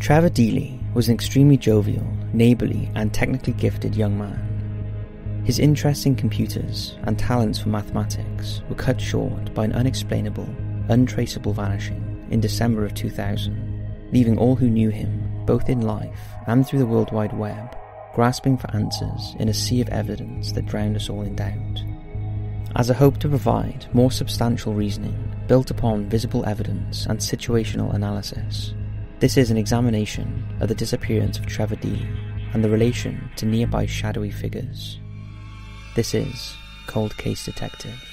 Trevor Deely was an extremely jovial, neighbourly, and technically gifted young man. His interest in computers and talents for mathematics were cut short by an unexplainable, untraceable vanishing in December of 2000, leaving all who knew him, both in life and through the World Wide Web, grasping for answers in a sea of evidence that drowned us all in doubt. As a hope to provide more substantial reasoning built upon visible evidence and situational analysis, this is an examination of the disappearance of Trevor Deely and the relation to nearby shadowy figures. This is Cold Case Detective.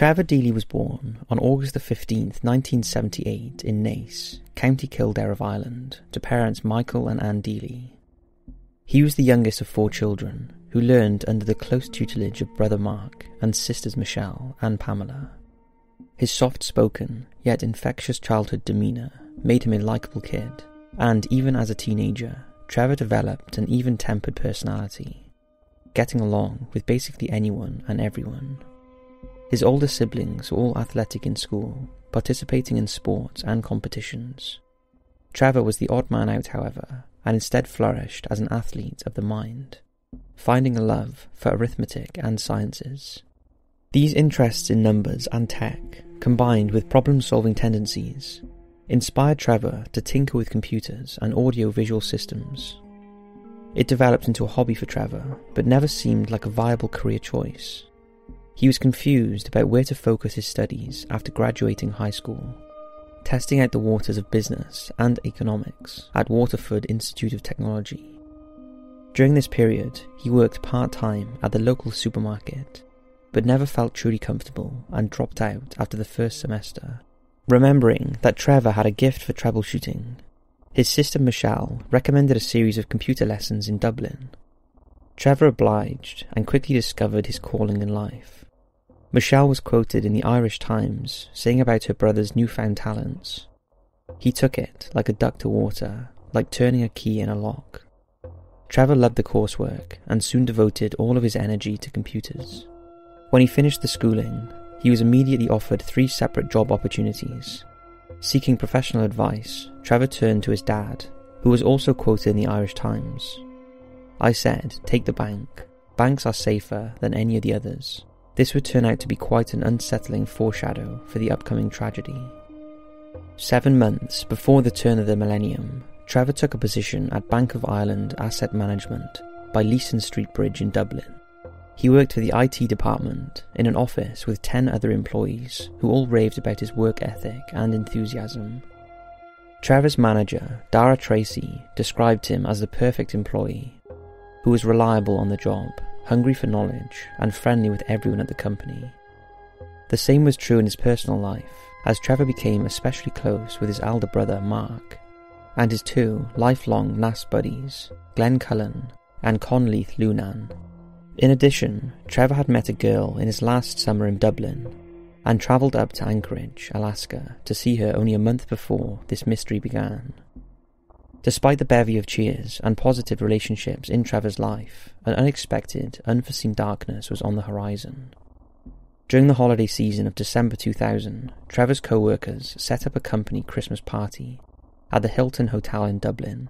Trevor Deely was born on August the 15th, 1978 in Naas, County Kildare of Ireland, to parents Michael and Anne Deely. He was the youngest of four children, who learned under the close tutelage of brother Mark and sisters Michelle and Pamela. His soft-spoken, yet infectious childhood demeanour made him a likeable kid, and even as a teenager, Trevor developed an even-tempered personality, getting along with basically anyone and everyone. His older siblings were all athletic in school, participating in sports and competitions. Trevor was the odd man out, however, and instead flourished as an athlete of the mind, finding a love for arithmetic and sciences. These interests in numbers and tech, combined with problem solving tendencies, inspired Trevor to tinker with computers and audio visual systems. It developed into a hobby for Trevor, but never seemed like a viable career choice. He was confused about where to focus his studies after graduating high school, testing out the waters of business and economics at Waterford Institute of Technology. During this period, he worked part time at the local supermarket, but never felt truly comfortable and dropped out after the first semester. Remembering that Trevor had a gift for troubleshooting, his sister Michelle recommended a series of computer lessons in Dublin. Trevor obliged and quickly discovered his calling in life. Michelle was quoted in the Irish Times saying about her brother's newfound talents. He took it like a duck to water, like turning a key in a lock. Trevor loved the coursework and soon devoted all of his energy to computers. When he finished the schooling, he was immediately offered three separate job opportunities. Seeking professional advice, Trevor turned to his dad, who was also quoted in the Irish Times. I said, take the bank. Banks are safer than any of the others. This would turn out to be quite an unsettling foreshadow for the upcoming tragedy. Seven months before the turn of the millennium, Trevor took a position at Bank of Ireland Asset Management by Leeson Street Bridge in Dublin. He worked for the IT department in an office with 10 other employees who all raved about his work ethic and enthusiasm. Trevor's manager, Dara Tracy, described him as the perfect employee who was reliable on the job hungry for knowledge, and friendly with everyone at the company. The same was true in his personal life, as Trevor became especially close with his elder brother Mark, and his two lifelong Naas buddies, Glenn Cullen and Conleith Lunan. In addition, Trevor had met a girl in his last summer in Dublin and travelled up to Anchorage, Alaska, to see her only a month before this mystery began. Despite the bevy of cheers and positive relationships in Trevor's life, an unexpected, unforeseen darkness was on the horizon. During the holiday season of December 2000, Trevor's co workers set up a company Christmas party at the Hilton Hotel in Dublin.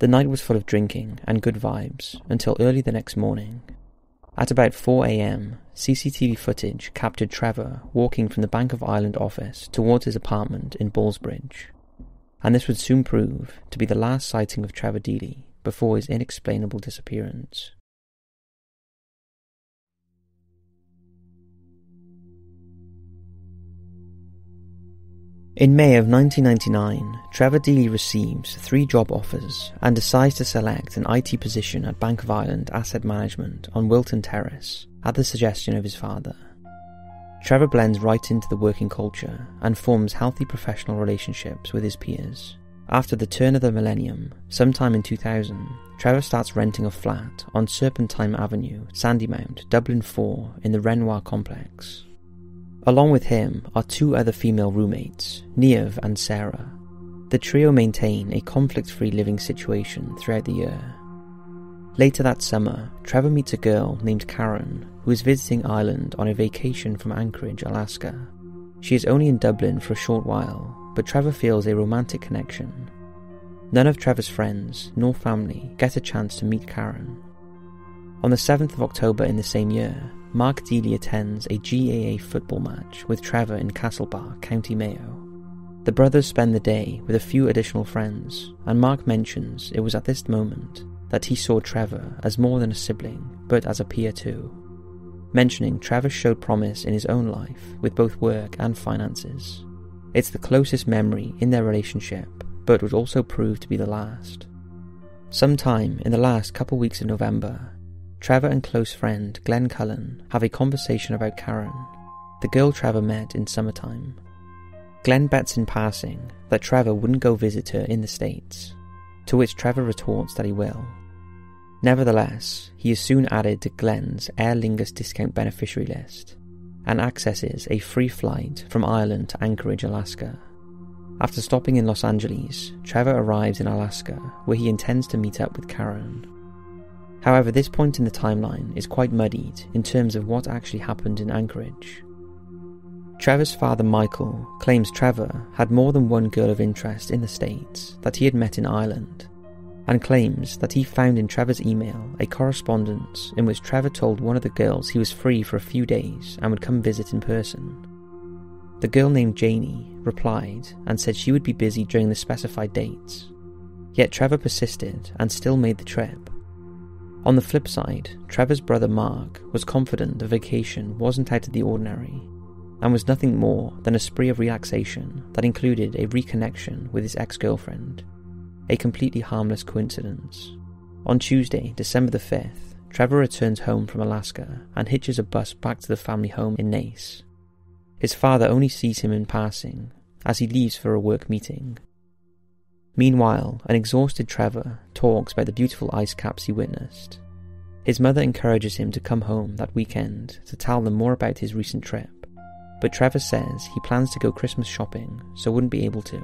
The night was full of drinking and good vibes until early the next morning. At about 4 am, CCTV footage captured Trevor walking from the Bank of Ireland office towards his apartment in Ballsbridge and this would soon prove to be the last sighting of Trevor Deely before his inexplainable disappearance. In May of 1999, Trevor Deely receives three job offers and decides to select an IT position at Bank of Ireland Asset Management on Wilton Terrace at the suggestion of his father. Trevor blends right into the working culture and forms healthy professional relationships with his peers, after the turn of the millennium, sometime in 2000, Trevor starts renting a flat on Serpentine Avenue, Sandymount, Dublin 4, in the Renoir complex. Along with him are two other female roommates, Niamh and Sarah. The trio maintain a conflict free living situation throughout the year. Later that summer, Trevor meets a girl named Karen who is visiting Ireland on a vacation from Anchorage, Alaska. She is only in Dublin for a short while, but Trevor feels a romantic connection. None of Trevor's friends nor family get a chance to meet Karen. On the 7th of October in the same year, Mark Deely attends a GAA football match with Trevor in Castlebar, County Mayo. The brothers spend the day with a few additional friends, and Mark mentions it was at this moment that he saw Trevor as more than a sibling, but as a peer too, mentioning Trevor showed promise in his own life with both work and finances. It's the closest memory in their relationship, but would also prove to be the last. Sometime in the last couple weeks of November, Trevor and close friend Glenn Cullen have a conversation about Karen, the girl Trevor met in summertime. Glenn bets in passing that Trevor wouldn't go visit her in the States, to which Trevor retorts that he will. Nevertheless, he is soon added to Glenn's Aer Lingus discount beneficiary list and accesses a free flight from Ireland to Anchorage, Alaska. After stopping in Los Angeles, Trevor arrives in Alaska where he intends to meet up with Karen. However, this point in the timeline is quite muddied in terms of what actually happened in Anchorage. Trevor's father Michael claims Trevor had more than one girl of interest in the States that he had met in Ireland and claims that he found in Trevor's email a correspondence in which Trevor told one of the girls he was free for a few days and would come visit in person. The girl named Janie replied and said she would be busy during the specified dates. Yet Trevor persisted and still made the trip. On the flip side, Trevor's brother Mark was confident the vacation wasn't out of the ordinary and was nothing more than a spree of relaxation that included a reconnection with his ex girlfriend a completely harmless coincidence. On Tuesday, December the 5th, Trevor returns home from Alaska and hitches a bus back to the family home in Naas. His father only sees him in passing as he leaves for a work meeting. Meanwhile, an exhausted Trevor talks about the beautiful ice caps he witnessed. His mother encourages him to come home that weekend to tell them more about his recent trip, but Trevor says he plans to go Christmas shopping so wouldn't be able to.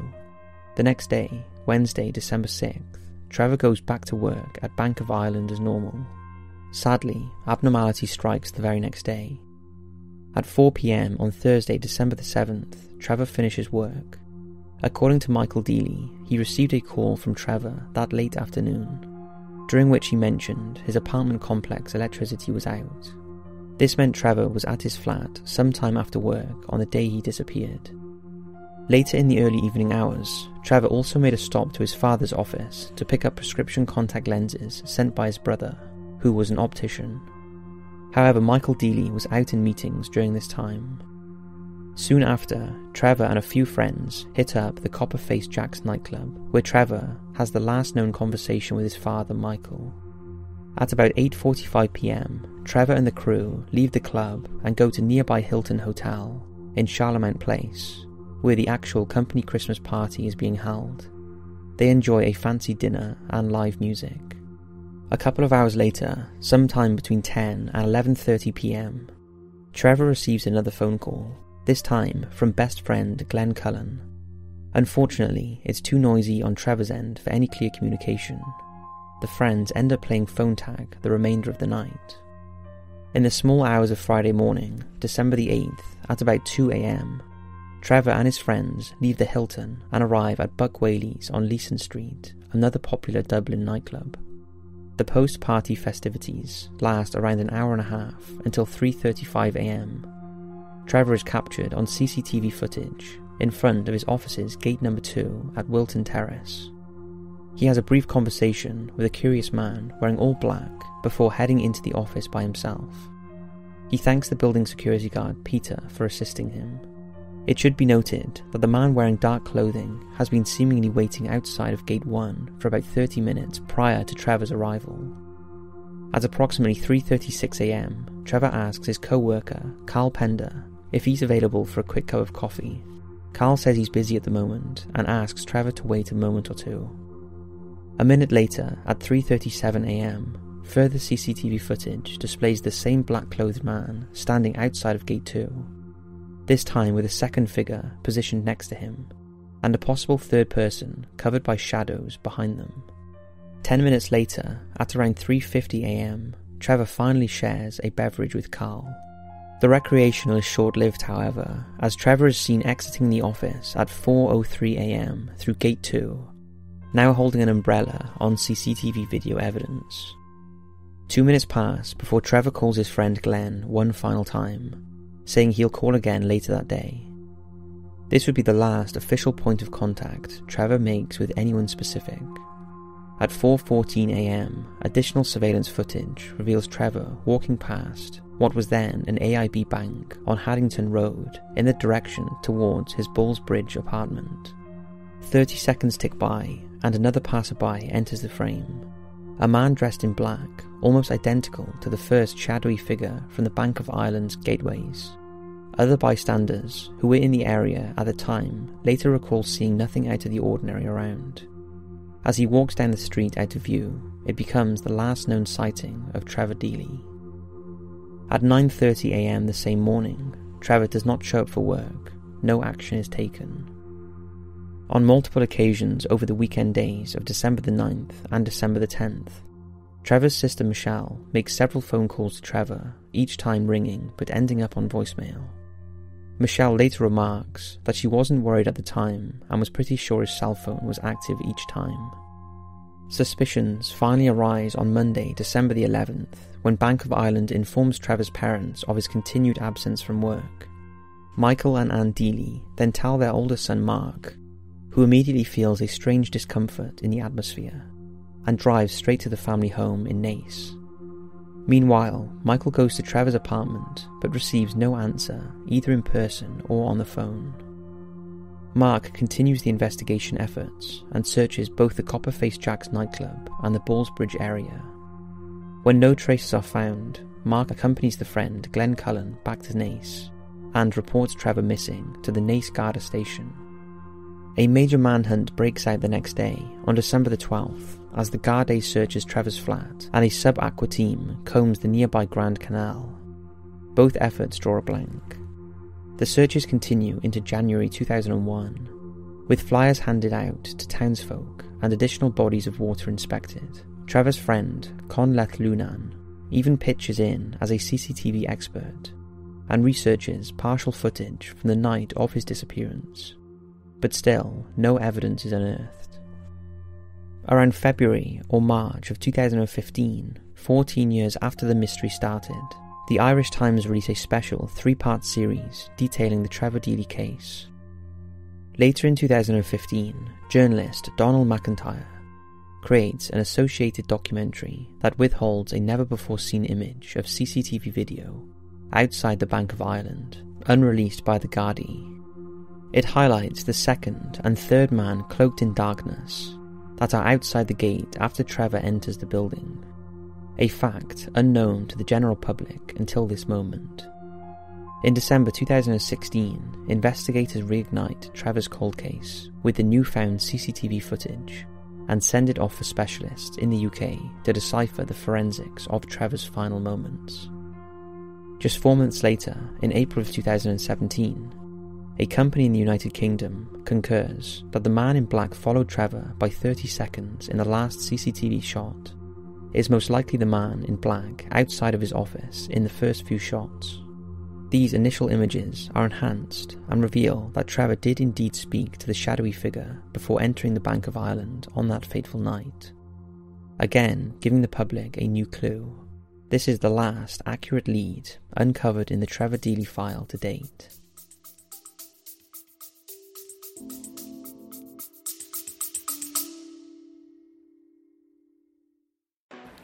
The next day, Wednesday, December 6th, Trevor goes back to work at Bank of Ireland as normal. Sadly, abnormality strikes the very next day. At 4pm on Thursday, December the 7th, Trevor finishes work. According to Michael Deely, he received a call from Trevor that late afternoon, during which he mentioned his apartment complex electricity was out. This meant Trevor was at his flat sometime after work on the day he disappeared. Later in the early evening hours, Trevor also made a stop to his father's office to pick up prescription contact lenses sent by his brother, who was an optician. However, Michael Deely was out in meetings during this time. Soon after, Trevor and a few friends hit up the Copper Face Jacks nightclub, where Trevor has the last known conversation with his father, Michael. At about 8:45 p.m., Trevor and the crew leave the club and go to nearby Hilton Hotel in Charlemont Place, where the actual company Christmas party is being held. They enjoy a fancy dinner and live music. A couple of hours later, sometime between 10 and 11:30 p.m., Trevor receives another phone call, this time from best friend Glenn Cullen. Unfortunately, it's too noisy on Trevor's end for any clear communication. The friends end up playing phone tag the remainder of the night. In the small hours of Friday morning, December the 8th, at about 2 a.m., Trevor and his friends leave the Hilton and arrive at Buck Whaley's on Leeson Street, another popular Dublin nightclub. The post-party festivities last around an hour and a half until 3:35 a.m. Trevor is captured on CCTV footage in front of his office's gate number 2 at Wilton Terrace. He has a brief conversation with a curious man wearing all black before heading into the office by himself. He thanks the building security guard Peter for assisting him it should be noted that the man wearing dark clothing has been seemingly waiting outside of Gate 1 for about 30 minutes prior to Trevor's arrival. At approximately 3.36am, Trevor asks his co-worker, Carl Pender, if he's available for a quick cup of coffee, Carl says he's busy at the moment and asks Trevor to wait a moment or two. A minute later, at 3.37am, further CCTV footage displays the same black-clothed man standing outside of Gate 2, this time with a second figure positioned next to him, and a possible third person covered by shadows behind them. Ten minutes later, at around 3.50am, Trevor finally shares a beverage with Carl. The recreational is short-lived, however, as Trevor is seen exiting the office at 4.03am through Gate 2, now holding an umbrella on CCTV video evidence. Two minutes pass before Trevor calls his friend Glenn one final time, saying he'll call again later that day. This would be the last official point of contact Trevor makes with anyone specific. At 4.14am, additional surveillance footage reveals Trevor walking past what was then an AIB bank on Haddington Road in the direction towards his Ballsbridge apartment. 30 seconds tick by and another passerby enters the frame. A man dressed in black, almost identical to the first shadowy figure from the Bank of Ireland's gateways. Other bystanders who were in the area at the time later recall seeing nothing out of the ordinary around. As he walks down the street out of view, it becomes the last known sighting of Trevor Deely. At 9.30am the same morning, Trevor does not show up for work. No action is taken. On multiple occasions over the weekend days of December the 9th and December the 10th, Trevor's sister Michelle makes several phone calls to Trevor, each time ringing but ending up on voicemail. Michelle later remarks that she wasn't worried at the time and was pretty sure his cell phone was active each time. Suspicions finally arise on Monday, December the 11th, when Bank of Ireland informs Trevor's parents of his continued absence from work. Michael and Anne Deely then tell their older son Mark, who immediately feels a strange discomfort in the atmosphere and drives straight to the family home in Naas. Meanwhile, Michael goes to Trevor's apartment but receives no answer either in person or on the phone. Mark continues the investigation efforts and searches both the Copperface Jack's nightclub and the Ballsbridge area. When no traces are found, Mark accompanies the friend Glenn Cullen back to Naas and reports Trevor missing to the Naas Garda station. A major manhunt breaks out the next day, on December the 12th, as the Gardaí searches Trevor's flat and a sub-aqua team combs the nearby Grand Canal. Both efforts draw a blank. The searches continue into January 2001, with flyers handed out to townsfolk and additional bodies of water inspected. Trevor's friend, Conleth Lunan, even pitches in as a CCTV expert and researches partial footage from the night of his disappearance. But still, no evidence is unearthed. Around February or March of 2015, 14 years after the mystery started, the Irish Times released a special three part series detailing the Trevor Deely case. Later in 2015, journalist Donald McIntyre creates an associated documentary that withholds a never before seen image of CCTV video outside the Bank of Ireland, unreleased by the Gardaí. It highlights the second and third man cloaked in darkness that are outside the gate after Trevor enters the building a fact unknown to the general public until this moment. In December 2016, investigators reignite Trevor's cold case with the newfound CCTV footage and send it off for specialists in the UK to decipher the forensics of Trevor's final moments. Just four months later, in April of 2017, a company in the United Kingdom concurs that the man in black followed Trevor by 30 seconds in the last CCTV shot is most likely the man in black outside of his office in the first few shots. These initial images are enhanced and reveal that Trevor did indeed speak to the shadowy figure before entering the Bank of Ireland on that fateful night. Again, giving the public a new clue. This is the last accurate lead uncovered in the Trevor Deely file to date.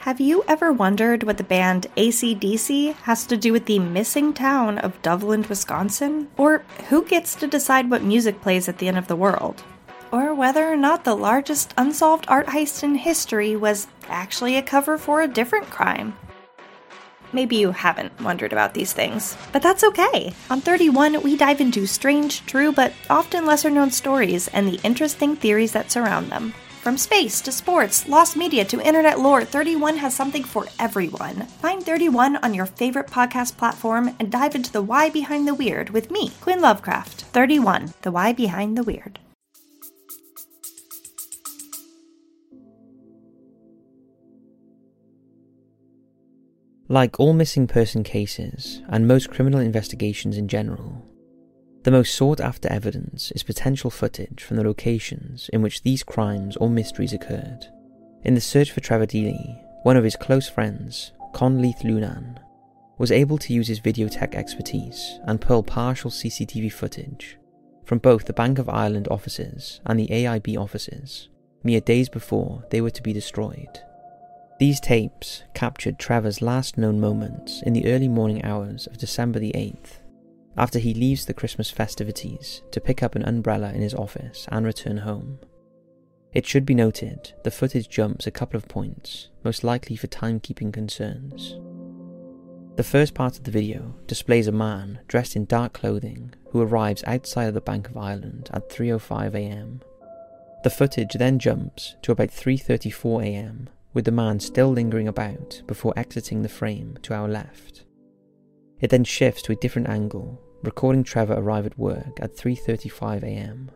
Have you ever wondered what the band ACDC has to do with the missing town of Dovland, Wisconsin? Or who gets to decide what music plays at the end of the world? Or whether or not the largest unsolved art heist in history was actually a cover for a different crime? maybe you haven't wondered about these things, but that's okay. On 31, we dive into strange, true, but often lesser known stories and the interesting theories that surround them. From space to sports, lost media to internet lore, 31 has something for everyone. Find 31 on your favorite podcast platform and dive into the why behind the weird with me, Quinn Lovecraft. 31, the why behind the weird. Like all missing person cases, and most criminal investigations in general, the most sought after evidence is potential footage from the locations in which these crimes or mysteries occurred. In the search for Trevor Deely, one of his close friends, Conleith Lunan, was able to use his videotech expertise and pull partial CCTV footage from both the Bank of Ireland offices and the AIB offices mere days before they were to be destroyed. These tapes captured Trevor's last known moments in the early morning hours of December the 8th, after he leaves the Christmas festivities to pick up an umbrella in his office and return home. It should be noted the footage jumps a couple of points, most likely for timekeeping concerns. The first part of the video displays a man dressed in dark clothing who arrives outside of the Bank of Ireland at 3:05 a.m. The footage then jumps to about 3:34 a.m. with the man still lingering about before exiting the frame to our left. It then shifts to a different angle, recording Trevor arrive at work at 3:35 a.m.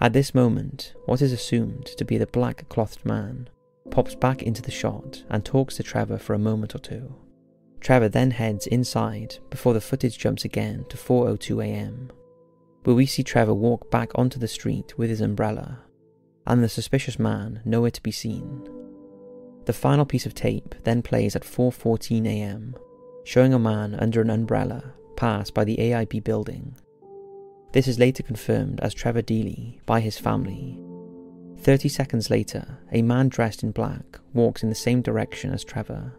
At this moment, what is assumed to be the black-clothed man pops back into the shot and talks to Trevor for a moment or two. Trevor then heads inside before the footage jumps again to 4:02 a.m., where we see Trevor walk back onto the street with his umbrella, and the suspicious man nowhere to be seen. The final piece of tape then plays at 4:14 a.m., showing a man under an umbrella pass by the AIB building. This is later confirmed as Trevor Deely by his family. 30 seconds later, a man dressed in black walks in the same direction as Trevor.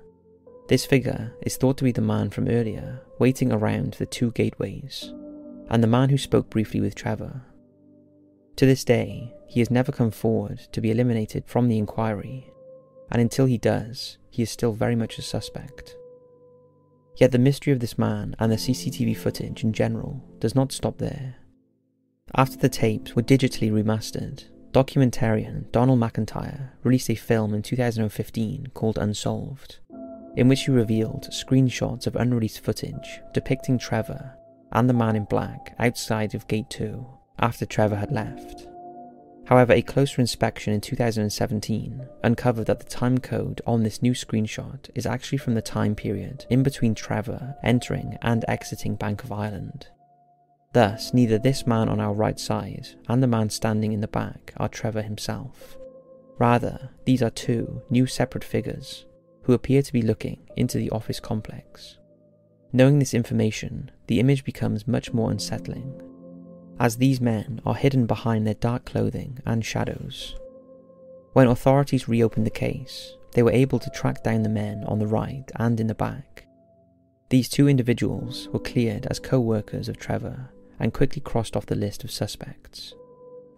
This figure is thought to be the man from earlier, waiting around the two gateways, and the man who spoke briefly with Trevor. To this day, he has never come forward to be eliminated from the inquiry, and until he does, he is still very much a suspect. Yet the mystery of this man and the CCTV footage in general does not stop there. After the tapes were digitally remastered, documentarian Donald McIntyre released a film in 2015 called Unsolved, in which he revealed screenshots of unreleased footage depicting Trevor and the man in black outside of Gate 2 after Trevor had left. However, a closer inspection in 2017 uncovered that the time code on this new screenshot is actually from the time period in between Trevor entering and exiting Bank of Ireland. Thus, neither this man on our right side and the man standing in the back are Trevor himself. Rather, these are two new separate figures who appear to be looking into the office complex. Knowing this information, the image becomes much more unsettling as these men are hidden behind their dark clothing and shadows. When authorities reopened the case, they were able to track down the men on the right and in the back. These two individuals were cleared as co workers of Trevor and quickly crossed off the list of suspects.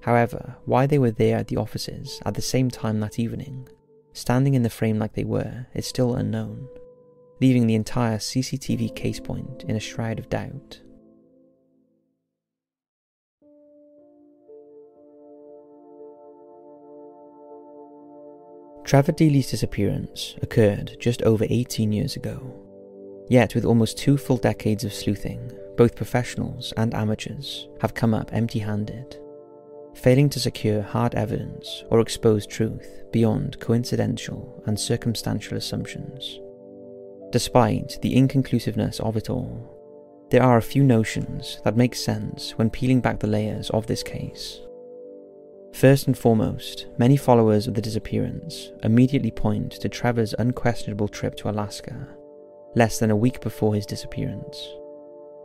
However, why they were there at the offices at the same time that evening, standing in the frame like they were, is still unknown, leaving the entire CCTV case point in a shroud of doubt. Trevor disappearance occurred just over 18 years ago. Yet, with almost two full decades of sleuthing, both professionals and amateurs have come up empty handed, failing to secure hard evidence or expose truth beyond coincidental and circumstantial assumptions. Despite the inconclusiveness of it all, there are a few notions that make sense when peeling back the layers of this case. First and foremost, many followers of the disappearance immediately point to Trevor's unquestionable trip to Alaska, less than a week before his disappearance.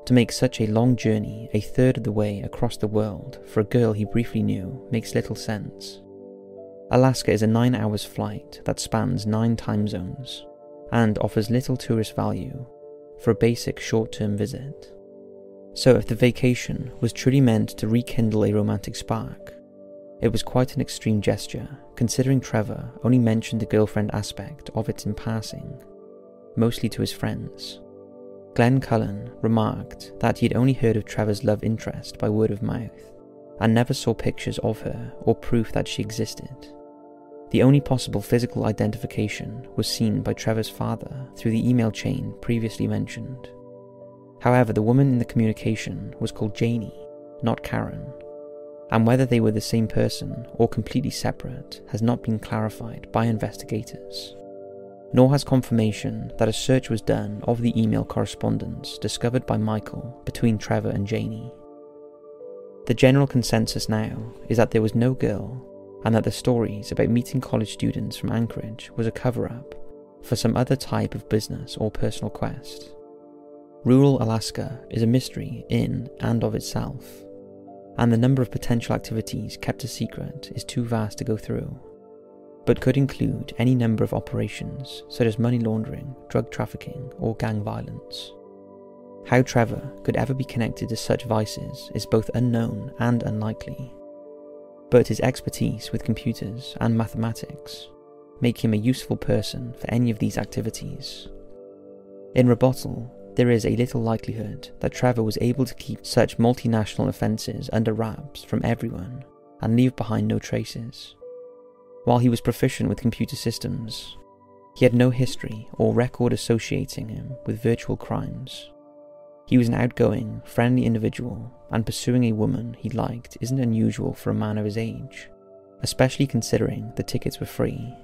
To make such a long journey a third of the way across the world for a girl he briefly knew makes little sense. Alaska is a nine hours flight that spans nine time zones and offers little tourist value for a basic short term visit. So, if the vacation was truly meant to rekindle a romantic spark, it was quite an extreme gesture, considering Trevor only mentioned the girlfriend aspect of it in passing. mostly to his friends. Glenn Cullen remarked that he had only heard of Trevor's love interest by word of mouth and never saw pictures of her or proof that she existed. The only possible physical identification was seen by Trevor's father through the email chain previously mentioned. However, the woman in the communication was called Janie, not Karen, and whether they were the same person or completely separate has not been clarified by investigators. Nor has confirmation that a search was done of the email correspondence discovered by Michael between Trevor and Janie. The general consensus now is that there was no girl and that the stories about meeting college students from Anchorage was a cover up for some other type of business or personal quest. Rural Alaska is a mystery in and of itself, and the number of potential activities kept a secret is too vast to go through, but could include any number of operations such as money laundering, drug trafficking, or gang violence. How Trevor could ever be connected to such vices is both unknown and unlikely but his expertise with computers and mathematics make him a useful person for any of these activities. In rebuttal, there is a little likelihood that Trevor was able to keep such multinational offences under wraps from everyone and leave behind no traces. While he was proficient with computer systems, he had no history or record associating him with virtual crimes. He was an outgoing, friendly individual, and pursuing a woman he liked isn't unusual for a man of his age, especially considering the tickets were free.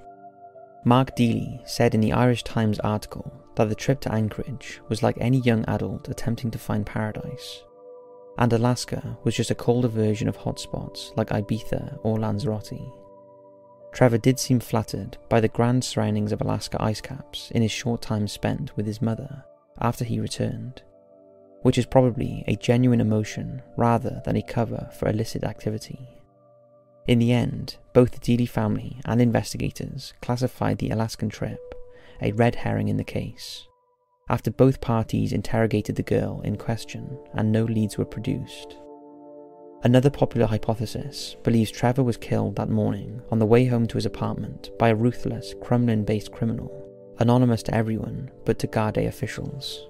Mark Deely said in the Irish Times article that the trip to Anchorage was like any young adult attempting to find paradise, and Alaska was just a colder version of hotspots like Ibiza or Lanzarote. Trevor did seem flattered by the grand surroundings of Alaska ice caps in his short time spent with his mother after he returned which is probably a genuine emotion rather than a cover for illicit activity. In the end, both the Deely family and investigators classified the Alaskan trip a red herring in the case, after both parties interrogated the girl in question and no leads were produced. Another popular hypothesis believes Trevor was killed that morning on the way home to his apartment by a ruthless Crumlin based criminal, anonymous to everyone but to Gardaí officials.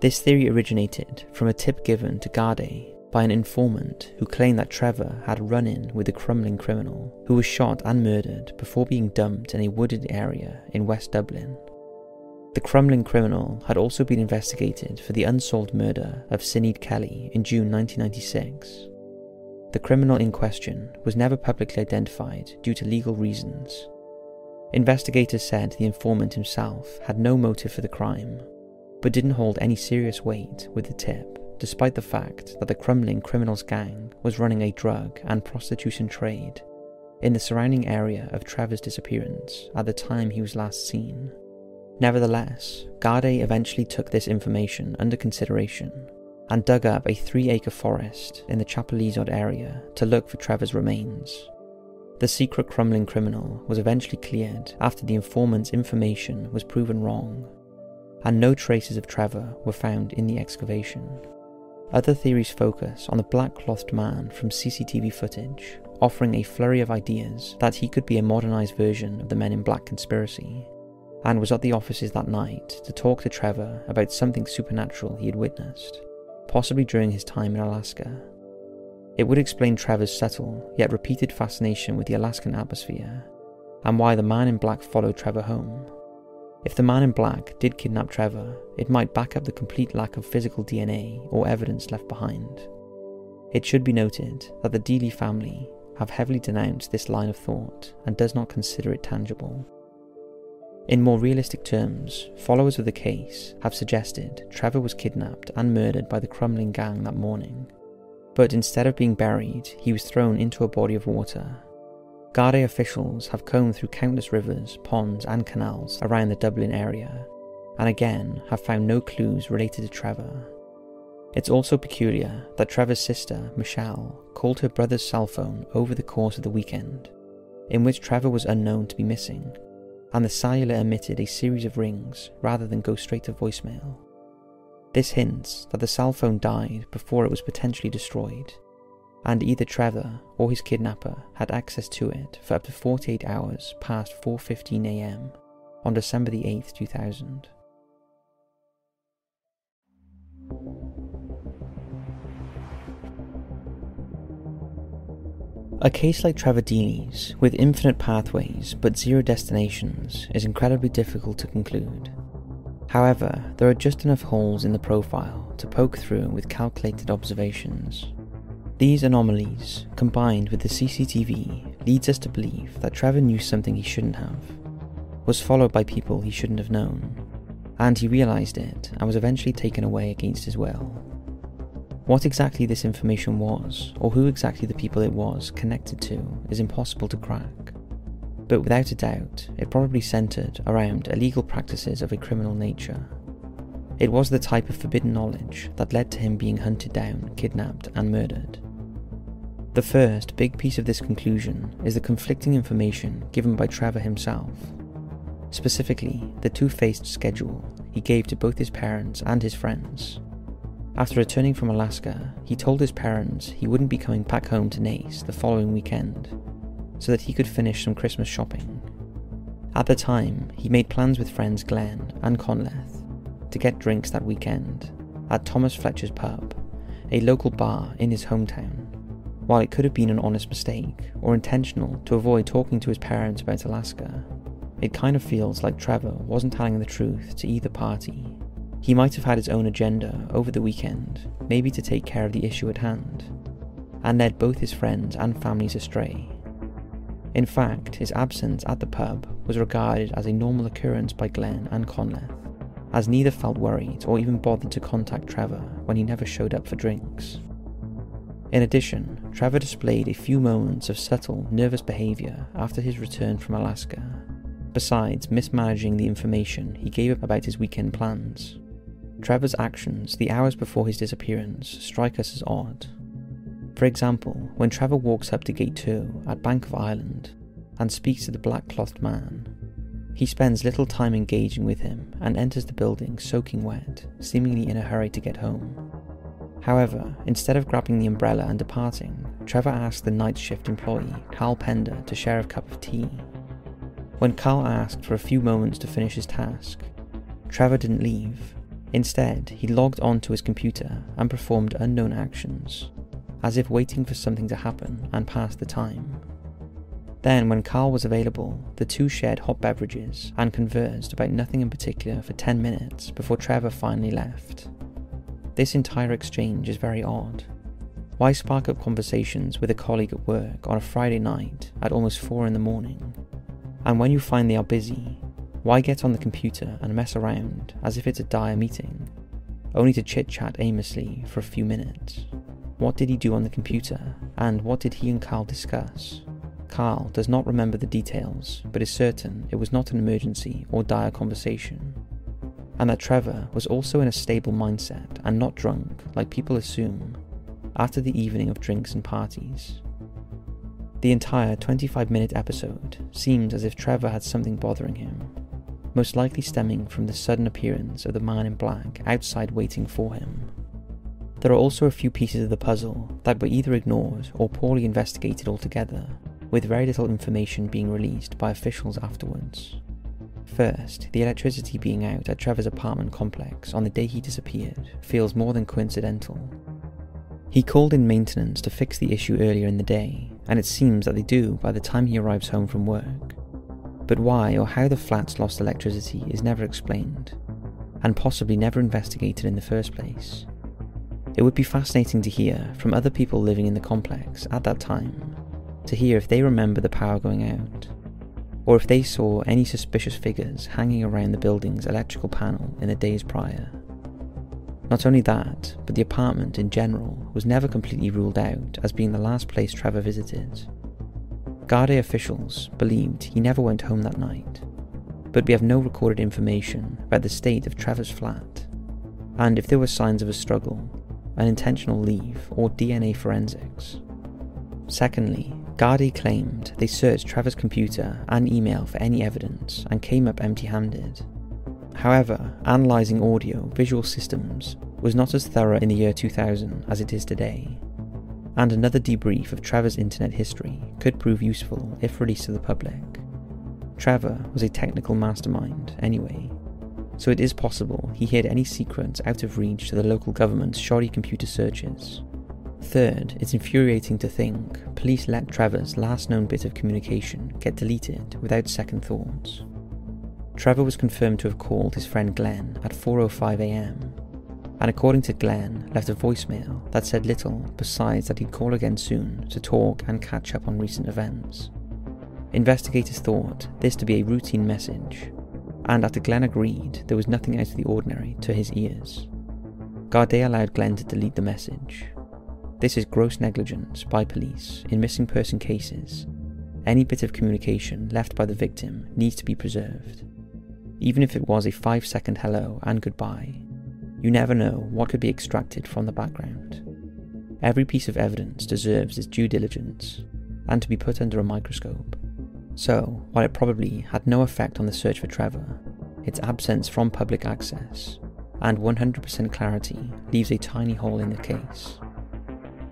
This theory originated from a tip given to Gardaí by an informant who claimed that Trevor had a run in with a Crumlin criminal who was shot and murdered before being dumped in a wooded area in West Dublin. The Crumlin criminal had also been investigated for the unsolved murder of Sinead Kelly in June 1996. The criminal in question was never publicly identified due to legal reasons. Investigators said the informant himself had no motive for the crime but didn't hold any serious weight with the tip, despite the fact that the Crumlin criminals gang was running a drug and prostitution trade in the surrounding area of Trevor's disappearance at the time he was last seen. Nevertheless, Gardaí eventually took this information under consideration and dug up a three acre forest in the Chapelizod area to look for Trevor's remains. The secret Crumlin criminal was eventually cleared after the informant's information was proven wrong and no traces of Trevor were found in the excavation. Other theories focus on the black clothed man from CCTV footage, offering a flurry of ideas that he could be a modernised version of the Men in Black conspiracy, and was at the offices that night to talk to Trevor about something supernatural he had witnessed, possibly during his time in Alaska. It would explain Trevor's subtle yet repeated fascination with the Alaskan atmosphere, and why the man in black followed Trevor home. If the man in black did kidnap Trevor, it might back up the complete lack of physical DNA or evidence left behind. It should be noted that the Deely family have heavily denounced this line of thought and does not consider it tangible. In more realistic terms, followers of the case have suggested Trevor was kidnapped and murdered by the Crumlin gang that morning, but instead of being buried, he was thrown into a body of water Gardaí officials have combed through countless rivers, ponds, and canals around the Dublin area, and again have found no clues related to Trevor. It's also peculiar that Trevor's sister, Michelle, called her brother's cell phone over the course of the weekend, in which Trevor was unknown to be missing, and the cellular emitted a series of rings rather than go straight to voicemail. This hints that the cell phone died before it was potentially destroyed, and either Trevor or his kidnapper had access to it for up to 48 hours past 4:15 a.m. on December the 8th, 2000. A case like Trevor with infinite pathways but zero destinations, is incredibly difficult to conclude. However, there are just enough holes in the profile to poke through with calculated observations. These anomalies, combined with the CCTV, leads us to believe that Trevor knew something he shouldn't have, was followed by people he shouldn't have known, and he realised it and was eventually taken away against his will. What exactly this information was, or who exactly the people it was connected to, is impossible to crack. But without a doubt, it probably centred around illegal practices of a criminal nature. It was the type of forbidden knowledge that led to him being hunted down, kidnapped, and murdered. The first big piece of this conclusion is the conflicting information given by Trevor himself. Specifically, the two faced schedule he gave to both his parents and his friends. After returning from Alaska, he told his parents he wouldn't be coming back home to Naas the following weekend, so that he could finish some Christmas shopping. At the time, he made plans with friends Glenn and Conleth to get drinks that weekend at Thomas Fletcher's pub, a local bar in his hometown. While it could have been an honest mistake or intentional to avoid talking to his parents about Alaska, it kind of feels like Trevor wasn't telling the truth to either party. He might have had his own agenda over the weekend, maybe to take care of the issue at hand, and led both his friends and families astray. In fact, his absence at the pub was regarded as a normal occurrence by Glenn and Conleth, as neither felt worried or even bothered to contact Trevor when he never showed up for drinks. In addition, Trevor displayed a few moments of subtle, nervous behaviour after his return from Alaska, besides mismanaging the information he gave about his weekend plans. Trevor's actions the hours before his disappearance strike us as odd. For example, when Trevor walks up to Gate 2 at Bank of Ireland and speaks to the black clothed man, he spends little time engaging with him and enters the building soaking wet, seemingly in a hurry to get home. However, instead of grabbing the umbrella and departing, Trevor asked the night shift employee, Carl Pender, to share a cup of tea. When Carl asked for a few moments to finish his task, Trevor didn't leave. Instead, he logged onto his computer and performed unknown actions, as if waiting for something to happen and pass the time. Then, when Carl was available, the two shared hot beverages and conversed about nothing in particular for 10 minutes before Trevor finally left. This entire exchange is very odd. Why spark up conversations with a colleague at work on a Friday night at almost 4 in the morning? And when you find they are busy, why get on the computer and mess around as if it's a dire meeting, only to chit chat aimlessly for a few minutes? What did he do on the computer, and what did he and Carl discuss? Carl does not remember the details, but is certain it was not an emergency or dire conversation and that Trevor was also in a stable mindset and not drunk, like people assume, after the evening of drinks and parties. The entire 25 minute episode seemed as if Trevor had something bothering him, most likely stemming from the sudden appearance of the man in black outside waiting for him. There are also a few pieces of the puzzle that were either ignored or poorly investigated altogether, with very little information being released by officials afterwards. First, the electricity being out at Trevor's apartment complex on the day he disappeared feels more than coincidental. He called in maintenance to fix the issue earlier in the day, and it seems that they do by the time he arrives home from work. But why or how the flats lost electricity is never explained, and possibly never investigated in the first place. It would be fascinating to hear from other people living in the complex at that time, to hear if they remember the power going out or if they saw any suspicious figures hanging around the building's electrical panel in the days prior. Not only that, but the apartment in general was never completely ruled out as being the last place Trevor visited. Gardaí officials believed he never went home that night, but we have no recorded information about the state of Trevor's flat, and if there were signs of a struggle, an intentional leave, or DNA forensics. Secondly, Gardaí claimed they searched Trevor's computer and email for any evidence and came up empty handed. However, analysing audio visual systems was not as thorough in the year 2000 as it is today, and another debrief of Trevor's internet history could prove useful if released to the public. Trevor was a technical mastermind, anyway, so it is possible he hid any secrets out of reach to the local government's shoddy computer searches. Third, it's infuriating to think police let Trevor's last known bit of communication get deleted without second thoughts. Trevor was confirmed to have called his friend Glenn at 4.05am, and according to Glenn, left a voicemail that said little besides that he'd call again soon to talk and catch up on recent events. Investigators thought this to be a routine message, and after Glenn agreed, there was nothing out of the ordinary to his ears. Gardaí allowed Glenn to delete the message. This is gross negligence by police in missing person cases. Any bit of communication left by the victim needs to be preserved even if it was a five second hello and goodbye. You never know what could be extracted from the background. Every piece of evidence deserves its due diligence and to be put under a microscope. So, while it probably had no effect on the search for Trevor, its absence from public access and 100% clarity leaves a tiny hole in the case.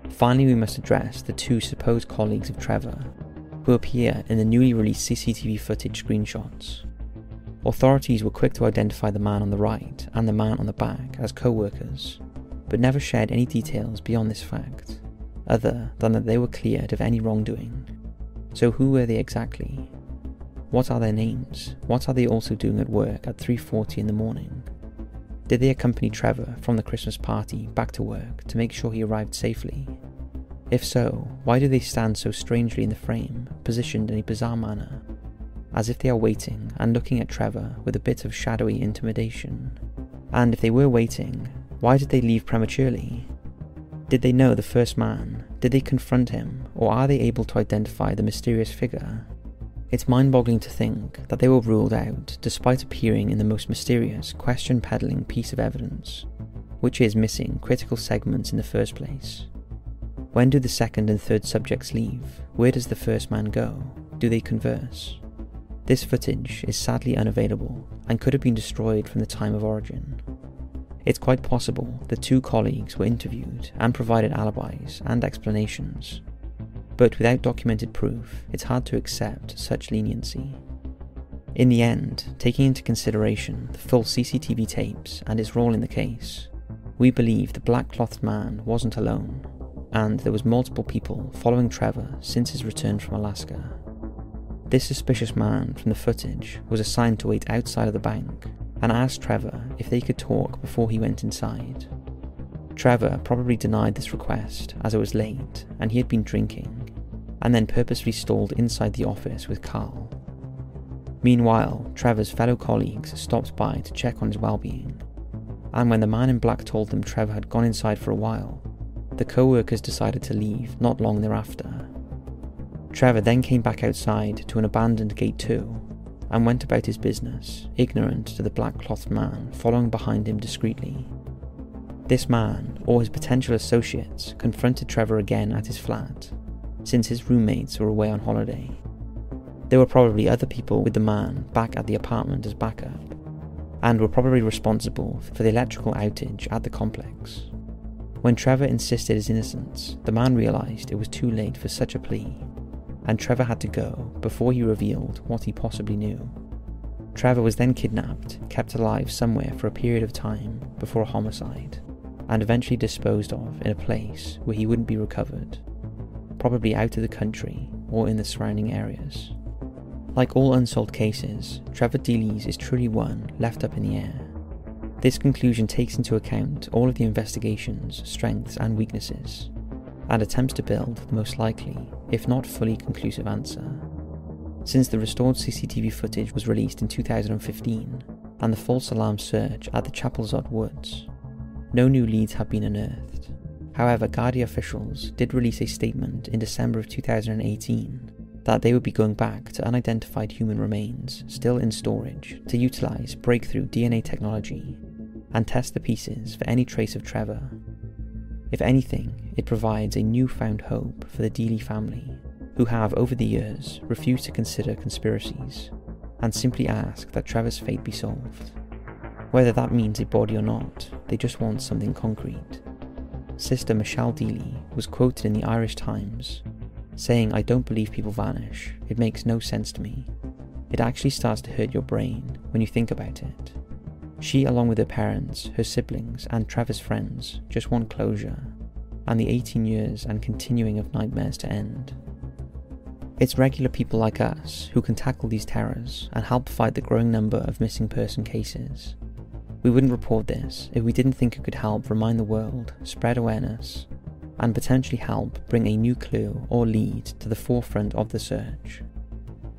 Finally, we must address the two supposed colleagues of Trevor who appear in the newly released CCTV footage screenshots. Authorities were quick to identify the man on the right and the man on the back as co workers, but never shared any details beyond this fact, other than that they were cleared of any wrongdoing. So who were they exactly? What are their names? What are they also doing at work at 3:40 in the morning? Did they accompany Trevor from the Christmas party back to work to make sure he arrived safely? If so, why do they stand so strangely in the frame, positioned in a bizarre manner, as if they are waiting and looking at Trevor with a bit of shadowy intimidation. And if they were waiting, why did they leave prematurely? Did they know the first man? Did they confront him? Or are they able to identify the mysterious figure? It's mind boggling to think that they were ruled out despite appearing in the most mysterious, question peddling piece of evidence, which is missing critical segments in the first place. When do the second and third subjects leave? Where does the first man go? Do they converse? This footage is sadly unavailable and could have been destroyed from the time of origin. It's quite possible the two colleagues were interviewed and provided alibis and explanations, but without documented proof, it's hard to accept such leniency. In the end, taking into consideration the full CCTV tapes and his role in the case, we believe the black clothed man wasn't alone, and there was multiple people following Trevor since his return from Alaska. This suspicious man from the footage was assigned to wait outside of the bank and asked Trevor if they could talk before he went inside. Trevor probably denied this request as it was late and he had been drinking, and then purposely stalled inside the office with Carl. Meanwhile, Trevor's fellow colleagues stopped by to check on his well being, and when the man in black told them Trevor had gone inside for a while, the co workers decided to leave not long thereafter. Trevor then came back outside to an abandoned gate 2 and went about his business, ignorant to the black clothed man following behind him discreetly. This man, or his potential associates, confronted Trevor again at his flat, since his roommates were away on holiday. There were probably other people with the man back at the apartment as backup, and were probably responsible for the electrical outage at the complex. When Trevor insisted his innocence, the man realised it was too late for such a plea and Trevor had to go before he revealed what he possibly knew. Trevor was then kidnapped, kept alive somewhere for a period of time before a homicide, and eventually disposed of in a place where he wouldn't be recovered, probably out of the country or in the surrounding areas. Like all unsolved cases, Trevor Deely's is truly one left up in the air. This conclusion takes into account all of the investigation's strengths and weaknesses, and attempts to build the most likely, if not fully conclusive answer. Since the restored CCTV footage was released in 2015 and the false alarm search at the Chapelizod Woods, no new leads have been unearthed. However, Gardaí officials did release a statement in December of 2018 that they would be going back to unidentified human remains still in storage to utilise breakthrough DNA technology and test the pieces for any trace of Trevor if anything, it provides a newfound hope for the Deely family, who have over the years refused to consider conspiracies and simply ask that Trevor's fate be solved. Whether that means a body or not, they just want something concrete. Sister Michelle Deely was quoted in the Irish Times saying, I don't believe people vanish. It makes no sense to me. It actually starts to hurt your brain when you think about it. She, along with her parents, her siblings, and Trevor's friends, just want closure, and the 18 years and continuing of nightmares to end. It's regular people like us who can tackle these terrors and help fight the growing number of missing person cases. We wouldn't report this if we didn't think it could help remind the world, spread awareness, and potentially help bring a new clue or lead to the forefront of the search.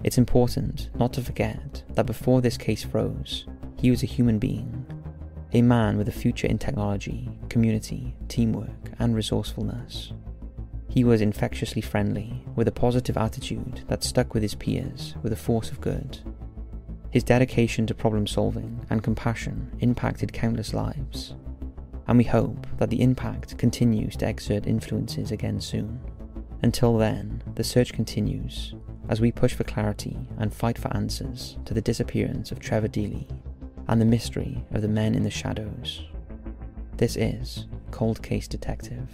It's important not to forget that before this case froze, he was a human being, a man with a future in technology, community, teamwork, and resourcefulness. He was infectiously friendly, with a positive attitude that stuck with his peers with a force of good. His dedication to problem solving and compassion impacted countless lives, and we hope that the impact continues to exert influences again soon. Until then, the search continues as we push for clarity and fight for answers to the disappearance of Trevor Deely and the mystery of the men in the shadows. This is Cold Case Detective.